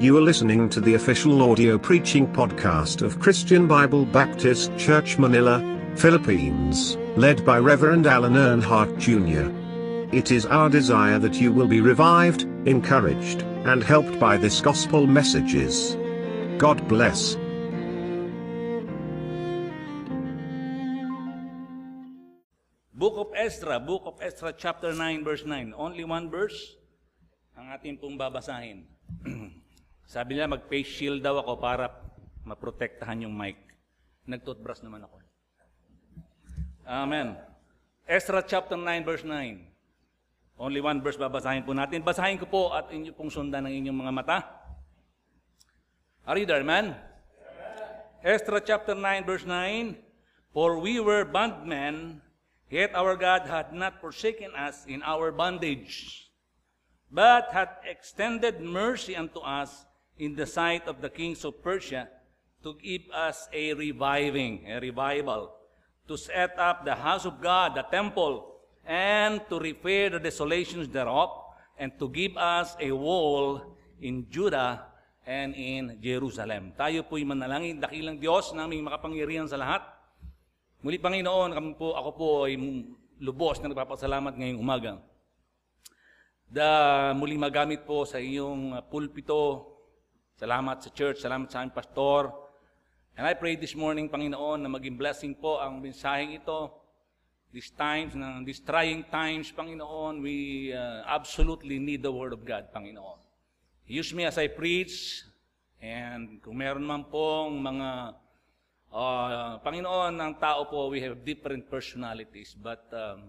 You are listening to the official audio preaching podcast of Christian Bible Baptist Church Manila, Philippines, led by Reverend Alan Earnhardt Jr. It is our desire that you will be revived, encouraged, and helped by this gospel messages. God bless. Book of Ezra, Book of Ezra chapter 9 verse 9. Only one verse ang ating pong babasahin. Sabi nila mag-face shield daw ako para maprotektahan yung mic. Nag-toothbrush naman ako. Amen. Ezra chapter 9 verse 9. Only one verse babasahin po natin. Basahin ko po at inyo pong sundan ng inyong mga mata. Are you there, man? Ezra chapter 9 verse 9. For we were bondmen, yet our God had not forsaken us in our bondage, but had extended mercy unto us in the sight of the kings of Persia to give us a reviving, a revival, to set up the house of God, the temple, and to repair the desolations thereof, and to give us a wall in Judah and in Jerusalem. Tayo po'y manalangin, dakilang Diyos, naming makapangyarihan sa lahat. Muli, Panginoon, kami po, ako po ay lubos na nagpapasalamat ngayong umaga. Da muli magamit po sa iyong pulpito. Salamat sa church, salamat sa aming pastor. And I pray this morning, Panginoon, na maging blessing po ang mensaheng ito. These times, na these trying times, Panginoon, we uh, absolutely need the Word of God, Panginoon. Use me as I preach. And kung meron man pong mga Uh, Panginoon, ang tao po, we have different personalities. But um,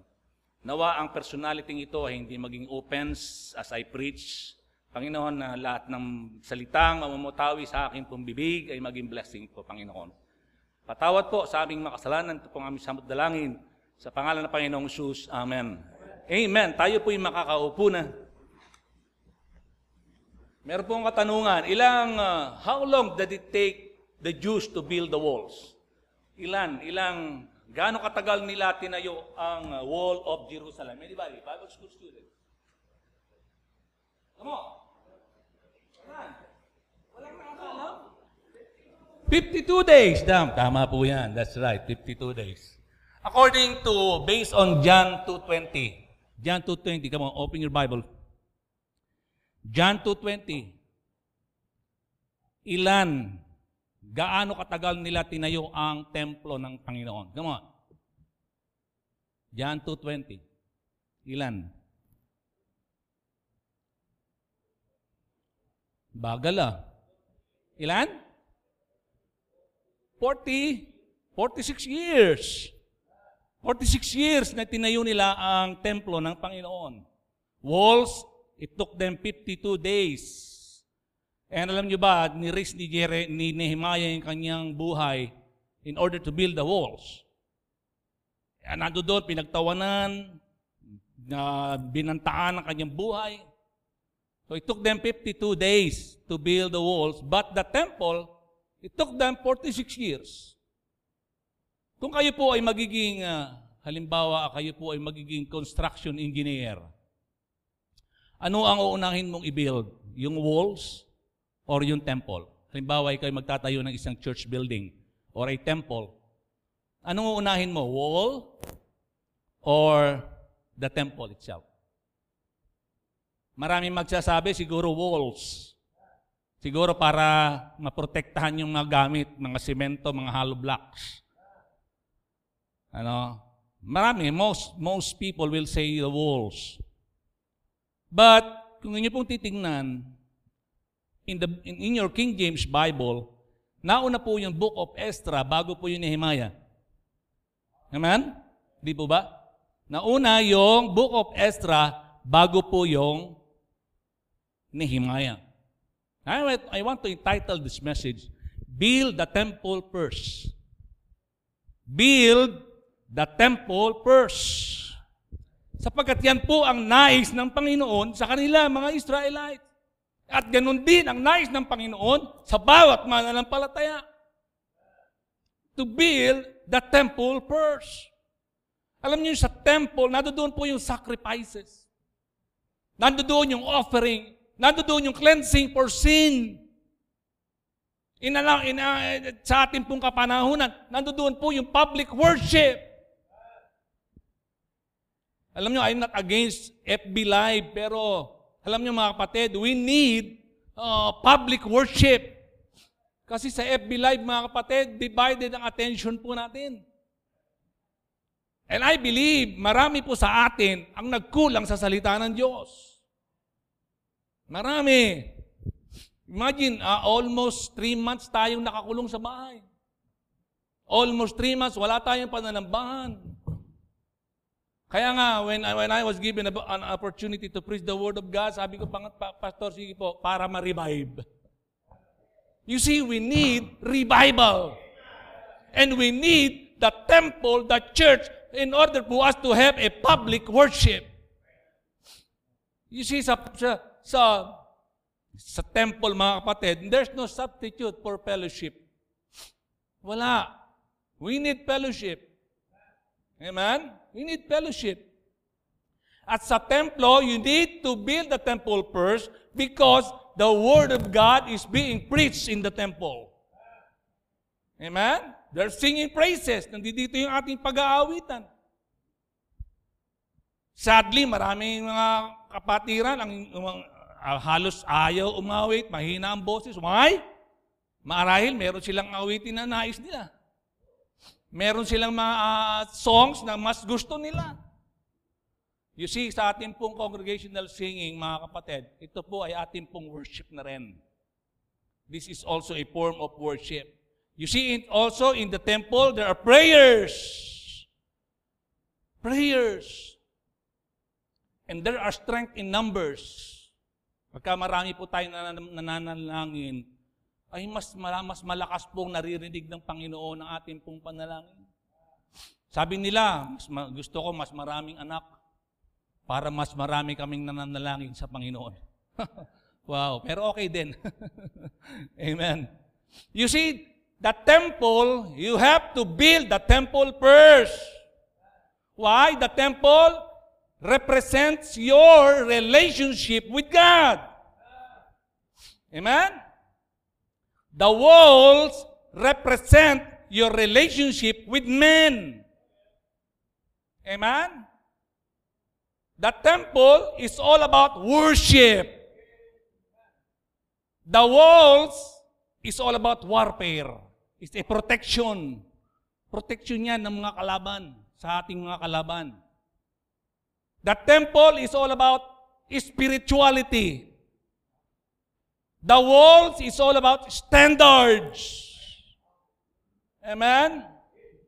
nawa ang personality ito ay hindi maging open as I preach. Panginoon, na lahat ng salitang mamamutawi sa aking pong bibig ay maging blessing po, Panginoon. Patawad po sa aming makasalanan. Ito pong aming samot dalangin. Sa pangalan ng Panginoong Jesus. Amen. Amen. Tayo po yung makakaupo na. Meron pong katanungan. Ilang, uh, how long did it take the Jews to build the walls. Ilan, ilang, gaano katagal nila tinayo ang uh, wall of Jerusalem? Anybody? Bible school student? Come on. Ilan? Walang nakakalam? 52 days. Damn, tama po yan. That's right, 52 days. According to, based on John 2.20. John 2.20, come on, open your Bible. John 2.20. Ilan gaano katagal nila tinayo ang templo ng Panginoon. Come on. John 2.20. Ilan? Bagal ah. Ilan? 40, 46 years. 46 years na tinayo nila ang templo ng Panginoon. Walls, it took them 52 days. And alam niyo ba, ni-risk ni, Jere, ni Nehemiah yung kanyang buhay in order to build the walls. And nando doon, pinagtawanan, na binantaan ang kanyang buhay. So it took them 52 days to build the walls, but the temple, it took them 46 years. Kung kayo po ay magiging, uh, halimbawa, kayo po ay magiging construction engineer, ano ang uunahin mong i-build? Yung walls or yung temple. Halimbawa, ikaw magtatayo ng isang church building or a temple. Anong uunahin mo? Wall or the temple itself? Maraming magsasabi, siguro walls. Siguro para maprotektahan yung mga gamit, mga semento, mga hollow blocks. Ano? Marami, most, most people will say the walls. But, kung inyo pong titingnan, in, the, in, in your King James Bible, nauna po yung book of Ezra bago po yung Nehemiah. Amen? Di po ba? Nauna yung book of Ezra bago po yung Nehemiah. I, I want to entitle this message, Build the Temple First. Build the Temple First. Sapagkat yan po ang nais ng Panginoon sa kanila, mga Israelites. At ganun din ang nais ng Panginoon sa bawat mananampalataya. To build the temple first. Alam niyo sa temple, nandoon po yung sacrifices. Nandoon yung offering. Nandoon yung cleansing for sin. Inala, ina, sa ating pong kapanahunan, nandoon po yung public worship. Alam nyo, I'm not against FB Live, pero alam nyo mga kapatid, we need uh, public worship. Kasi sa FB Live, mga kapatid, divided ang attention po natin. And I believe, marami po sa atin ang nagkulang sa salita ng Diyos. Marami. Imagine, uh, almost three months tayong nakakulong sa bahay. Almost three months, wala tayong pananambahan. Kaya nga, when, when I was given an opportunity to preach the Word of God, sabi ko, Pastor, sige po, para ma-revive. You see, we need revival. And we need the temple, the church, in order for us to have a public worship. You see, sa, sa, sa sa temple, mga kapatid, there's no substitute for fellowship. Wala. We need fellowship. Amen? We need fellowship. At sa templo, you need to build the temple first because the Word of God is being preached in the temple. Amen? They're singing praises. Nandito yung ating pag-aawitan. Sadly, maraming mga kapatiran ang uh, halos ayaw umawit, mahina ang boses. Why? Marahil meron silang awitin na nais nila. Meron silang mga uh, songs na mas gusto nila. You see, sa ating pong congregational singing, mga kapatid, ito po ay ating pong worship na rin. This is also a form of worship. You see, it also in the temple, there are prayers. Prayers. And there are strength in numbers. Pagka marami po tayong nananalangin, ay mas, mas malakas pong naririnig ng Panginoon ang ating pong panalangin. Sabi nila, mas, gusto ko mas maraming anak para mas marami kaming nananalangin sa Panginoon. wow, pero okay din. Amen. You see, the temple, you have to build the temple first. Why? The temple represents your relationship with God. Amen? The walls represent your relationship with men. Amen? The temple is all about worship. The walls is all about warfare. It's a protection. Protection yan ng mga kalaban, sa ating mga kalaban. The temple is all about spirituality. The walls is all about standards. Amen?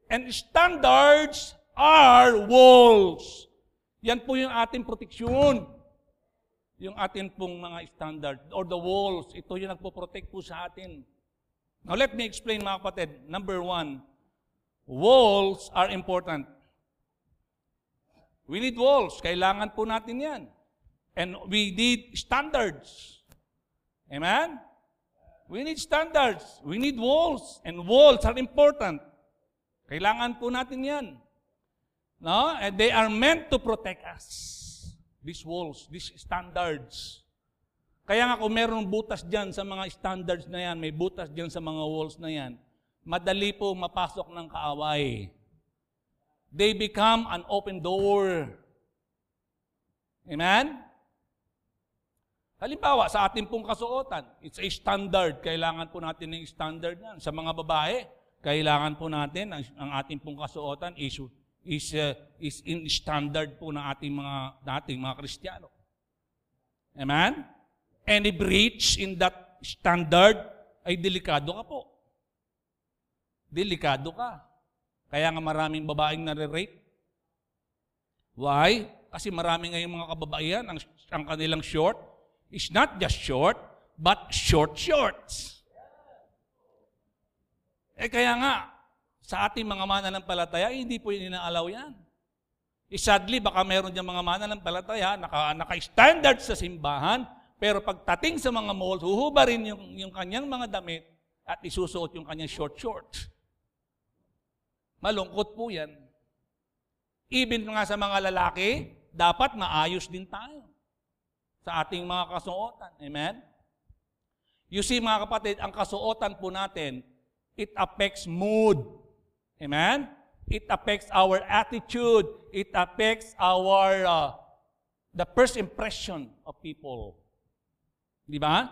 And standards are walls. Yan po yung ating proteksyon. Yung ating pong mga standard or the walls. Ito yung nagpo-protect po sa atin. Now let me explain mga kapatid. Number one, walls are important. We need walls. Kailangan po natin yan. And we need standards. Amen? We need standards. We need walls. And walls are important. Kailangan po natin yan. No? And they are meant to protect us. These walls, these standards. Kaya nga kung merong butas dyan sa mga standards na yan, may butas dyan sa mga walls na yan, madali po mapasok ng kaaway. They become an open door. Amen? Halimbawa, sa ating pong kasuotan, it's a standard. Kailangan po natin ng standard yan. Sa mga babae, kailangan po natin, ang, ang ating pong kasuotan is, is, uh, is in standard po ng ating mga, dating mga Kristiyano. Amen? Any breach in that standard ay delikado ka po. Delikado ka. Kaya nga maraming babaeng nare-rape. Why? Kasi marami ngayong mga kababaihan, ang, ang kanilang short is not just short, but short shorts. Eh kaya nga, sa ating mga mananampalataya, hindi po inaalaw yan. Eh, sadly, baka meron dyan mga mananampalataya, naka, naka-standard sa simbahan, pero pagtating sa mga malls, huhubarin yung, yung kanyang mga damit at isusuot yung kanyang short shorts. Malungkot po yan. Even nga sa mga lalaki, dapat maayos din tayo. sa ating mga kasuotan. Amen? You see, mga kapatid, ang kasuotan po natin, it affects mood. Amen? It affects our attitude. It affects our, uh, the first impression of people. Di ba?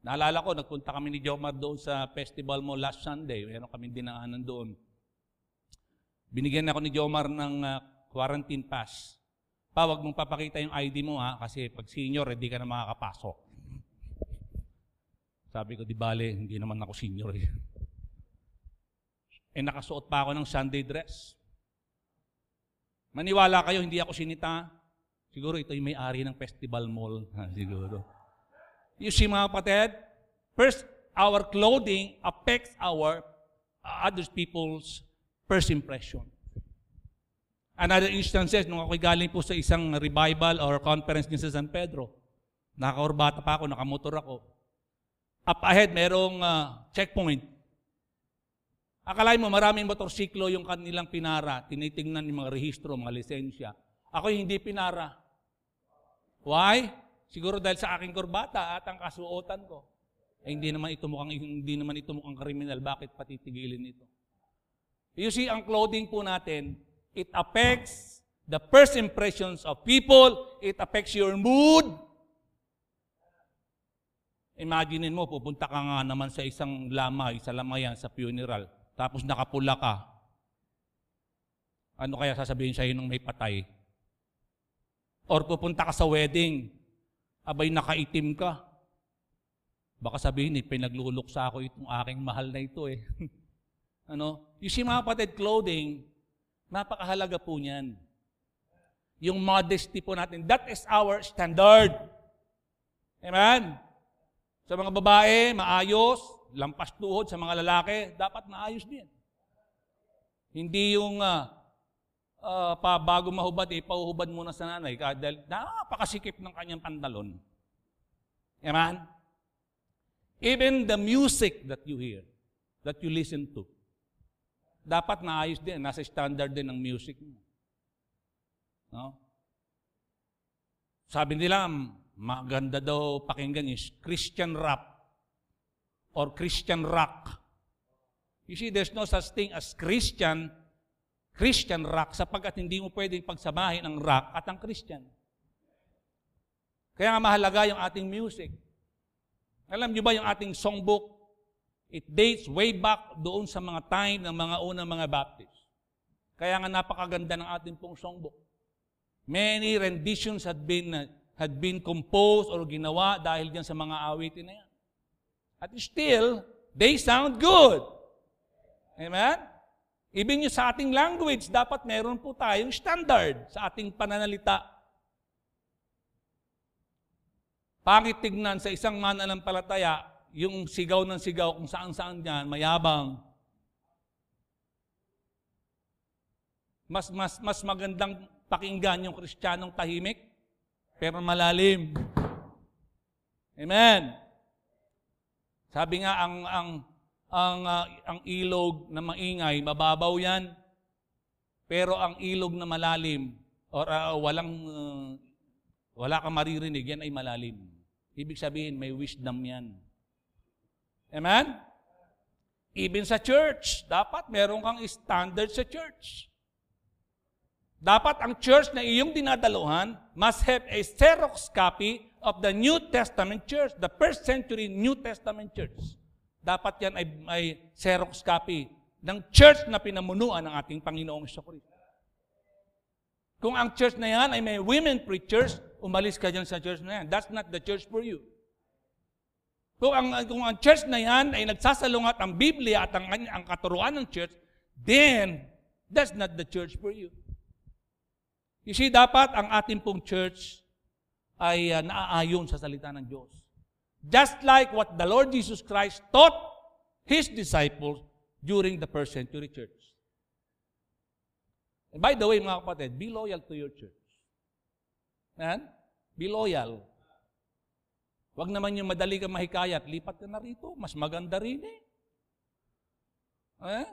Naalala ko, nagpunta kami ni Jomar doon sa festival mo last Sunday. Meron kami dinaanan doon. Binigyan ako ni Jomar ng uh, quarantine pass. Pa, wag mong papakita yung ID mo ha, kasi pag senior, hindi ka na makakapasok. Sabi ko, di bale, hindi naman ako senior eh. Eh, nakasuot pa ako ng Sunday dress. Maniwala kayo, hindi ako sinita. Siguro ito yung may-ari ng festival mall. Ha, siguro. You see mga kapatid, first, our clothing affects our uh, other people's first impression. Another instances, nung ako'y galing po sa isang revival or conference din sa San Pedro, nakaurbata pa ako, nakamotor ako. Up ahead, merong uh, checkpoint. Akalain mo, maraming motorsiklo yung kanilang pinara. Tinitingnan yung mga rehistro, mga lisensya. Ako hindi pinara. Why? Siguro dahil sa aking kurbata at ang kasuotan ko. Eh, hindi naman ito mukhang, hindi naman ito mukhang kriminal. Bakit patitigilin ito? You see, ang clothing po natin, It affects the first impressions of people. It affects your mood. Imaginin mo, pupunta ka nga naman sa isang lamay, sa lamayan, sa funeral, tapos nakapula ka. Ano kaya sasabihin sa'yo nung may patay? Or pupunta ka sa wedding, abay nakaitim ka. Baka sabihin, eh, pinagluluksa ako itong aking mahal na ito eh. ano? You see mga kapatid, clothing Napakahalaga po niyan. Yung modesty po natin, that is our standard. Amen? Sa mga babae, maayos, lampas tuhod sa mga lalaki, dapat maayos din. Hindi yung uh, uh, pa bago mahubad, eh, pauhubad muna sa nanay dahil napakasikip ng kanyang pantalon. Amen? Even the music that you hear, that you listen to, dapat naayos din, nasa standard din ng music mo. No? Sabi nila, maganda daw pakinggan is Christian rap or Christian rock. You see, there's no such thing as Christian Christian rock sapagkat hindi mo pwedeng pagsamahin ang rock at ang Christian. Kaya nga mahalaga yung ating music. Alam niyo ba yung ating songbook? It dates way back doon sa mga time ng mga unang mga Baptist. Kaya nga napakaganda ng ating pong songbook. Many renditions had been had been composed or ginawa dahil diyan sa mga awitin na yan. At still, they sound good. Amen? Even yung sa ating language, dapat meron po tayong standard sa ating pananalita. Pangit tignan sa isang mananampalataya, yung sigaw ng sigaw kung saan-saan yan, mayabang. Mas, mas, mas magandang pakinggan yung kristyanong tahimik, pero malalim. Amen. Sabi nga ang ang ang uh, ang ilog na maingay mababaw 'yan. Pero ang ilog na malalim or uh, walang uh, wala kang maririnig yan ay malalim. Ibig sabihin may wisdom 'yan. Amen? Even sa church, dapat meron kang standard sa church. Dapat ang church na iyong dinadaluhan must have a Xerox copy of the New Testament church, the first century New Testament church. Dapat yan ay, ay Xerox copy ng church na pinamunuan ng ating Panginoong Kristo. Kung ang church na yan ay may women preachers, umalis ka dyan sa church na yan. That's not the church for you. Kung ang, kung ang church na yan ay nagsasalungat ang Biblia at ang, ang katuruan ng church, then that's not the church for you. You see, dapat ang ating pong church ay uh, naaayon sa salita ng Diyos. Just like what the Lord Jesus Christ taught His disciples during the first century church. And by the way, mga kapatid, be loyal to your church. And be loyal. Huwag naman yung madali kang mahikayat, lipat ka na rito, mas maganda rin eh. eh?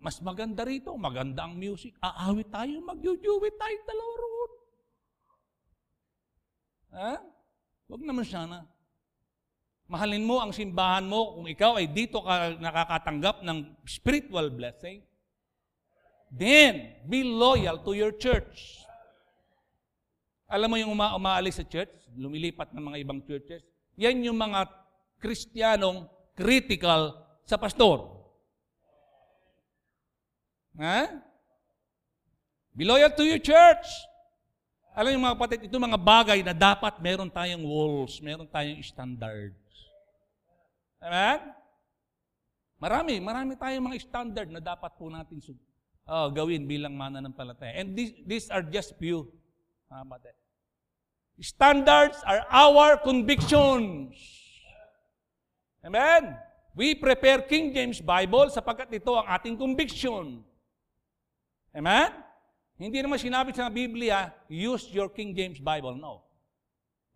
Mas maganda rito, maganda ang music. Aawit tayo, mag-jujuwit tayo dalawa roon. Eh? Huwag naman sana. Mahalin mo ang simbahan mo kung ikaw ay dito ka nakakatanggap ng spiritual blessing. Then, be loyal to your church. Alam mo yung uma umaalis sa church, lumilipat ng mga ibang churches, yan yung mga Kristiyanong critical sa pastor. Ha? Be loyal to your church. Alam yung mga kapatid, ito mga bagay na dapat meron tayong walls, meron tayong standards. Amen? Marami, marami tayong mga standard na dapat po natin uh, gawin bilang mananampalataya. And this, these are just few. Mga kapatid. Standards are our convictions. Amen? We prepare King James Bible sapagkat ito ang ating conviction. Amen? Hindi naman sinabi sa Biblia, use your King James Bible. No.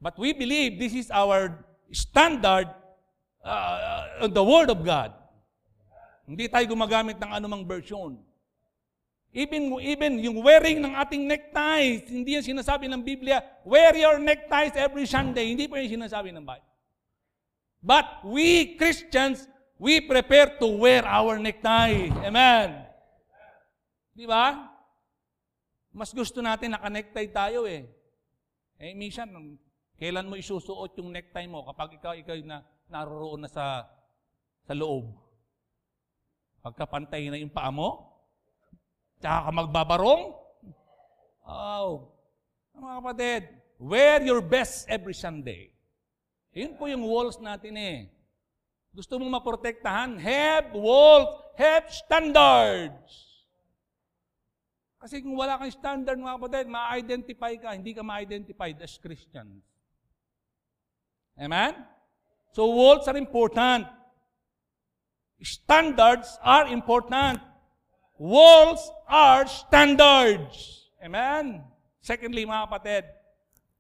But we believe this is our standard uh, the Word of God. Hindi tayo gumagamit ng anumang version. Even, even yung wearing ng ating neckties, hindi yan sinasabi ng Biblia, wear your neckties every Sunday. Hindi po yan sinasabi ng Bible. But we Christians, we prepare to wear our necktie. Amen. Di ba? Mas gusto natin naka-necktie tayo eh. Eh, minsan, kailan mo isusuot yung necktie mo kapag ikaw, ikaw na naroroon na sa, sa loob? Pagkapantay na yung paa mo, Tsaka ka magbabarong? Oh. Mga kapatid, wear your best every Sunday. Yun po yung walls natin eh. Gusto mong maprotektahan? Have walls, have standards. Kasi kung wala kang standard, mga kapatid, ma-identify ka, hindi ka ma-identified as Christians. Amen? So walls are important. Standards are important. Walls are standards. Amen? Secondly, mga kapatid,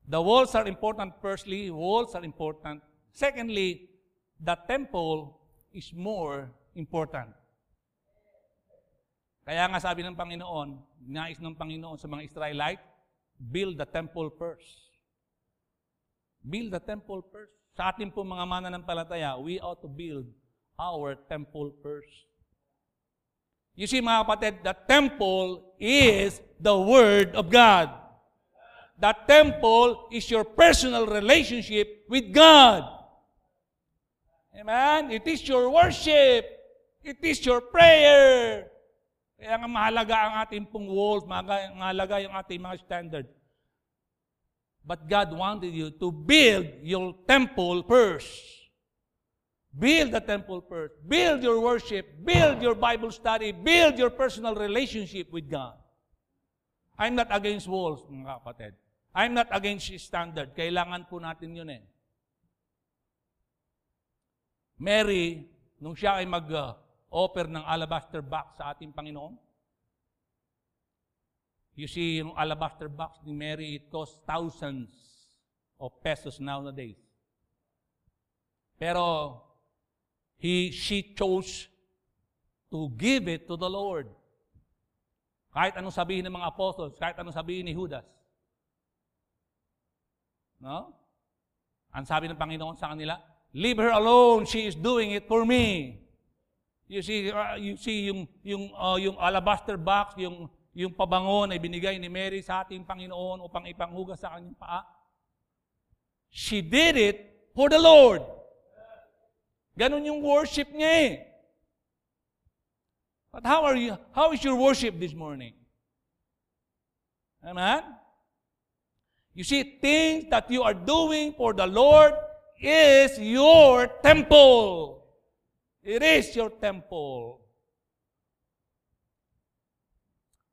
the walls are important. Firstly, walls are important. Secondly, the temple is more important. Kaya nga sabi ng Panginoon, nais ng Panginoon sa mga Israelite, build the temple first. Build the temple first. Sa ating po mga mananampalataya, we ought to build our temple first. You see mga kapatid, the temple is the Word of God. The temple is your personal relationship with God. Amen? It is your worship. It is your prayer. Kaya nga mahalaga ang ating pong walls, mahalaga yung ating mga standard. But God wanted you to build your temple first. Build the temple first. Build your worship. Build your Bible study. Build your personal relationship with God. I'm not against walls, mga kapatid. I'm not against standard. Kailangan po natin yun eh. Mary, nung siya ay mag-offer ng alabaster box sa ating Panginoon, you see, yung alabaster box ni Mary, it costs thousands of pesos nowadays. Pero he, she chose to give it to the Lord. Kahit anong sabihin ng mga apostles, kahit anong sabihin ni Judas. No? Ang sabi ng Panginoon sa kanila, Leave her alone, she is doing it for me. You see, uh, you see yung, yung, uh, yung alabaster box, yung, yung pabango na ibinigay ni Mary sa ating Panginoon upang ipanghugas sa kanyang paa. She did it for the Lord. Ganon yung worship niya eh. But how are you, how is your worship this morning? Amen? You see, things that you are doing for the Lord is your temple. It is your temple.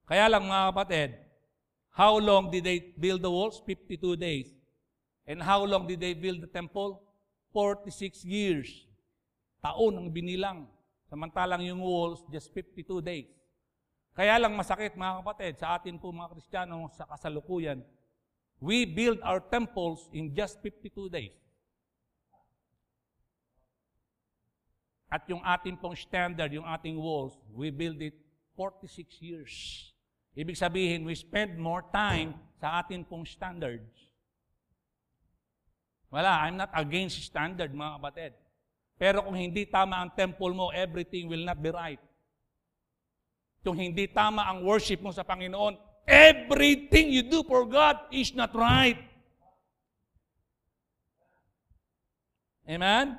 Kaya lang mga kapatid, how long did they build the walls? 52 days. And how long did they build the temple? 46 years taon ang binilang. Samantalang yung walls, just 52 days. Kaya lang masakit mga kapatid, sa atin po mga Kristiyano sa kasalukuyan, we build our temples in just 52 days. At yung ating pong standard, yung ating walls, we build it 46 years. Ibig sabihin, we spend more time sa atin pong standards. Wala, I'm not against standard, mga kapatid. Pero kung hindi tama ang temple mo, everything will not be right. Kung hindi tama ang worship mo sa Panginoon, everything you do for God is not right. Amen?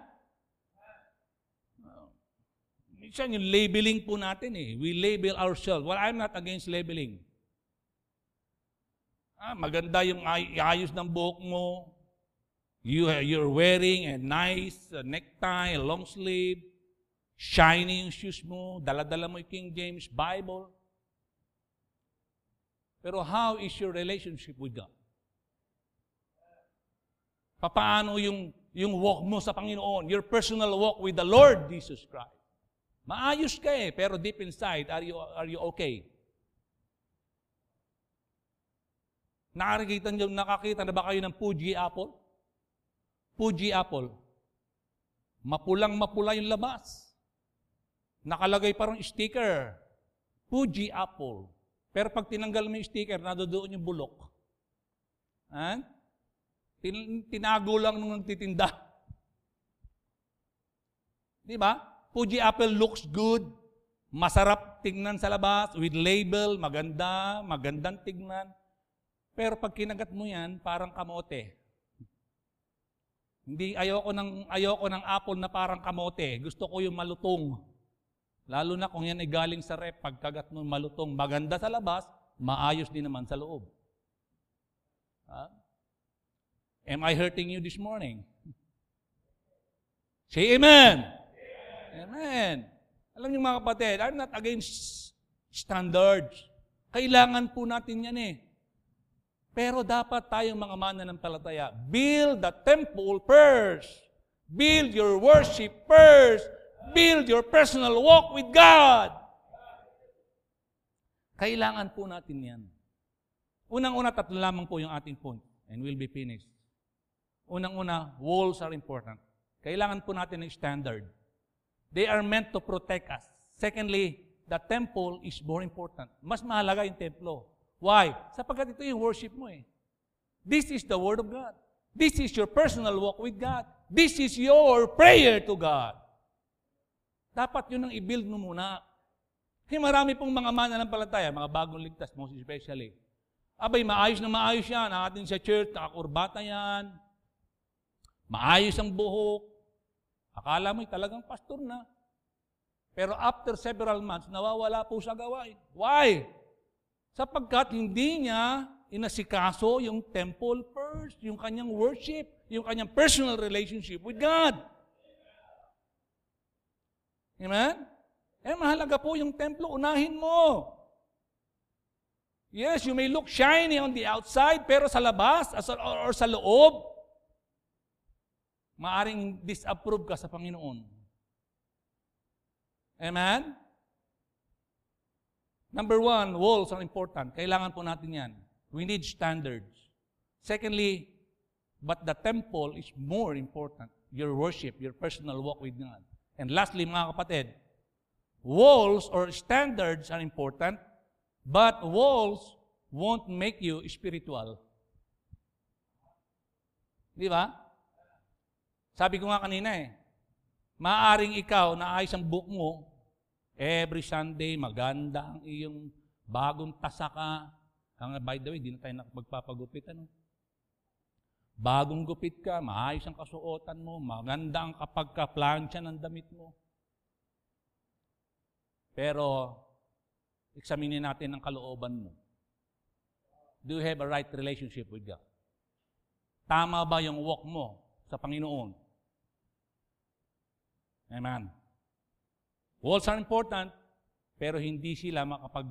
Minsan yung labeling po natin eh. We label ourselves. Well, I'm not against labeling. Ah, maganda yung ay- ayos ng buhok mo. You, you're wearing a nice uh, necktie, a long sleeve, shiny yung shoes mo, dala-dala mo yung King James Bible. Pero how is your relationship with God? Paano yung, yung walk mo sa Panginoon? Your personal walk with the Lord Jesus Christ. Maayos ka eh, pero deep inside, are you, are you okay? Nakakita, nakakita na ba kayo ng Fuji apple? Fuji apple. Mapulang mapula yung labas. Nakalagay parang sticker. Fuji apple. Pero pag tinanggal mo yung sticker, nadodoon yung bulok. Ha? Tin- tinago lang nung nagtitinda. Di ba? Fuji apple looks good. Masarap tingnan sa labas, with label, maganda, magandang tingnan. Pero pag kinagat mo yan, parang kamote. Hindi, ayoko ng, ayoko ng apple na parang kamote. Gusto ko yung malutong. Lalo na kung yan ay galing sa rep, pagkagat mo malutong, maganda sa labas, maayos din naman sa loob. Ha? Am I hurting you this morning? Say amen. Amen. Alam niyo mga kapatid, I'm not against standards. Kailangan po natin yan eh. Pero dapat tayong mga mananampalataya, build the temple first. Build your worship first. Build your personal walk with God. Kailangan po natin yan. Unang-una, tatlo lamang po yung ating point. And we'll be finished. Unang-una, walls are important. Kailangan po natin ng standard. They are meant to protect us. Secondly, the temple is more important. Mas mahalaga yung templo. Why? Sapagkat ito yung worship mo eh. This is the Word of God. This is your personal walk with God. This is your prayer to God. Dapat yun ang i-build mo muna. Kasi marami pong mga mananampalataya, mga bagong ligtas, most especially. Abay, maayos na maayos yan. Atin sa church, nakakurbata yan. Maayos ang buhok. Akala mo, talagang pastor na. Pero after several months, nawawala po sa gawain. Why? Sapagkat hindi niya inasikaso yung temple first, yung kanyang worship, yung kanyang personal relationship with God. Amen? Eh, mahalaga po yung templo, unahin mo. Yes, you may look shiny on the outside, pero sa labas or, sa loob, maaring disapprove ka sa Panginoon. Amen? Number one, walls are important. Kailangan po natin yan. We need standards. Secondly, but the temple is more important. Your worship, your personal walk with God. And lastly, mga kapatid, walls or standards are important, but walls won't make you spiritual. Di ba? Sabi ko nga kanina eh, maaring ikaw na ayos ang book mo, every Sunday, maganda ang iyong bagong tasaka. Ang, by the way, di na tayo magpapagupit. Ano? Bagong gupit ka, maayos ang kasuotan mo, maganda ang kapag ka-plancha ng damit mo. Pero, examinin natin ang kalooban mo. Do you have a right relationship with God? Tama ba yung walk mo sa Panginoon? Amen. Walls are important, pero hindi sila makapag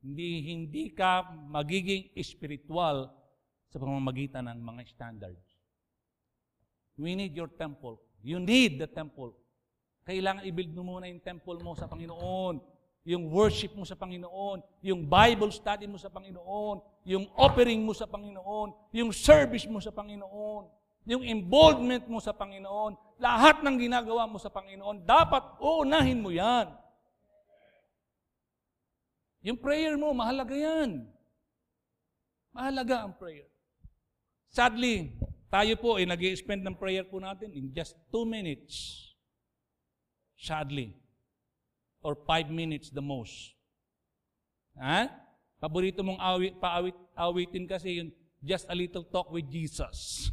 hindi hindi ka magiging spiritual sa pamamagitan ng mga standards. We need your temple. You need the temple. Kailangan i-build mo muna yung temple mo sa Panginoon. Yung worship mo sa Panginoon. Yung Bible study mo sa Panginoon. Yung offering mo sa Panginoon. Yung service mo sa Panginoon. Yung involvement mo sa Panginoon. Lahat ng ginagawa mo sa Panginoon, dapat uunahin mo yan. Yung prayer mo, mahalaga yan. Mahalaga ang prayer. Sadly, Tayo po ay nag spend ng prayer po natin in just two minutes. Sadly. Or five minutes the most. Ha? Paborito mong awit, paawit, awitin kasi yun, just a little talk with Jesus.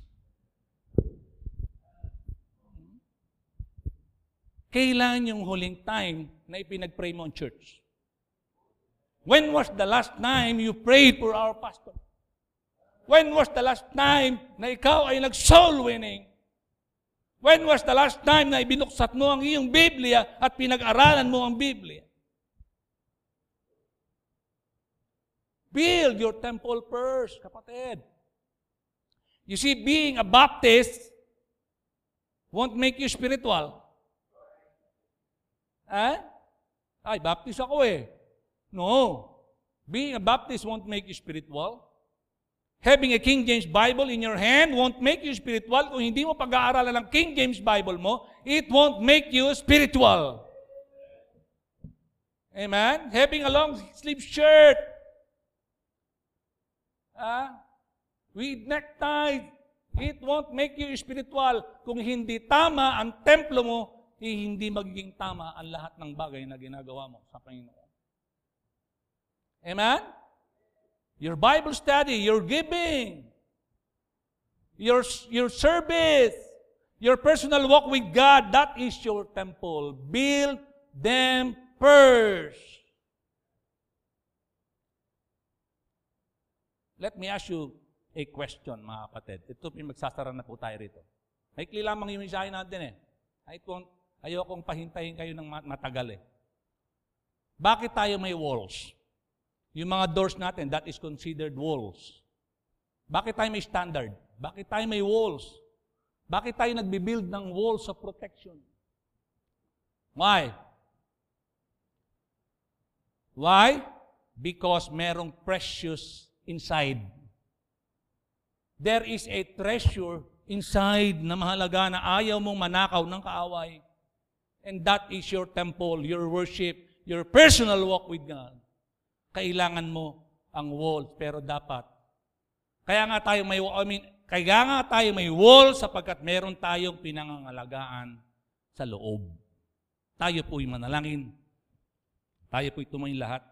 Kailan yung huling time na ipinag-pray mo ang church? When was the last time you prayed for our pastor? When was the last time na ikaw ay nag-soul winning? When was the last time na ibinuksat mo ang iyong Biblia at pinag-aralan mo ang Biblia? Build your temple first, kapatid. You see, being a Baptist won't make you spiritual. Eh? Ay, Baptist ako eh. No. Being a Baptist won't make you spiritual. Having a King James Bible in your hand won't make you spiritual. Kung hindi mo pag-aaralan ng King James Bible mo, it won't make you spiritual. Amen? Having a long sleeve shirt, ah, with necktie, it won't make you spiritual. Kung hindi tama ang templo mo, eh, hindi magiging tama ang lahat ng bagay na ginagawa mo sa Panginoon. Amen? Your Bible study, your giving, your, your service, your personal walk with God, that is your temple. Build them first. Let me ask you a question, mga kapatid. Ito, magsasara na po tayo rito. Maikli lamang yung mensahe natin eh. I won't Ayokong pahintayin kayo ng matagal eh. Bakit tayo may walls? Yung mga doors natin, that is considered walls. Bakit tayo may standard? Bakit tayo may walls? Bakit tayo nagbibuild ng walls of protection? Why? Why? Because merong precious inside. There is a treasure inside na mahalaga na ayaw mong manakaw ng kaaway. And that is your temple, your worship, your personal walk with God. Kailangan mo ang walls, pero dapat. Kaya nga tayo may, I mean, kaya nga tayo may wall sapagkat meron tayong pinangangalagaan sa loob. Tayo po'y manalangin. Tayo po'y tumayin lahat.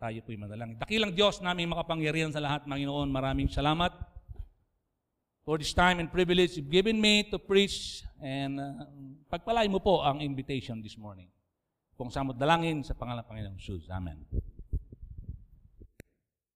Tayo po'y manalangin. Dakilang Diyos namin makapangyarihan sa lahat, Panginoon. Maraming salamat for this time and privilege you've given me to preach and uh, pagpalay mo po ang invitation this morning. Kung sa mo dalangin sa pangalan ng Panginoong Jesus. Amen.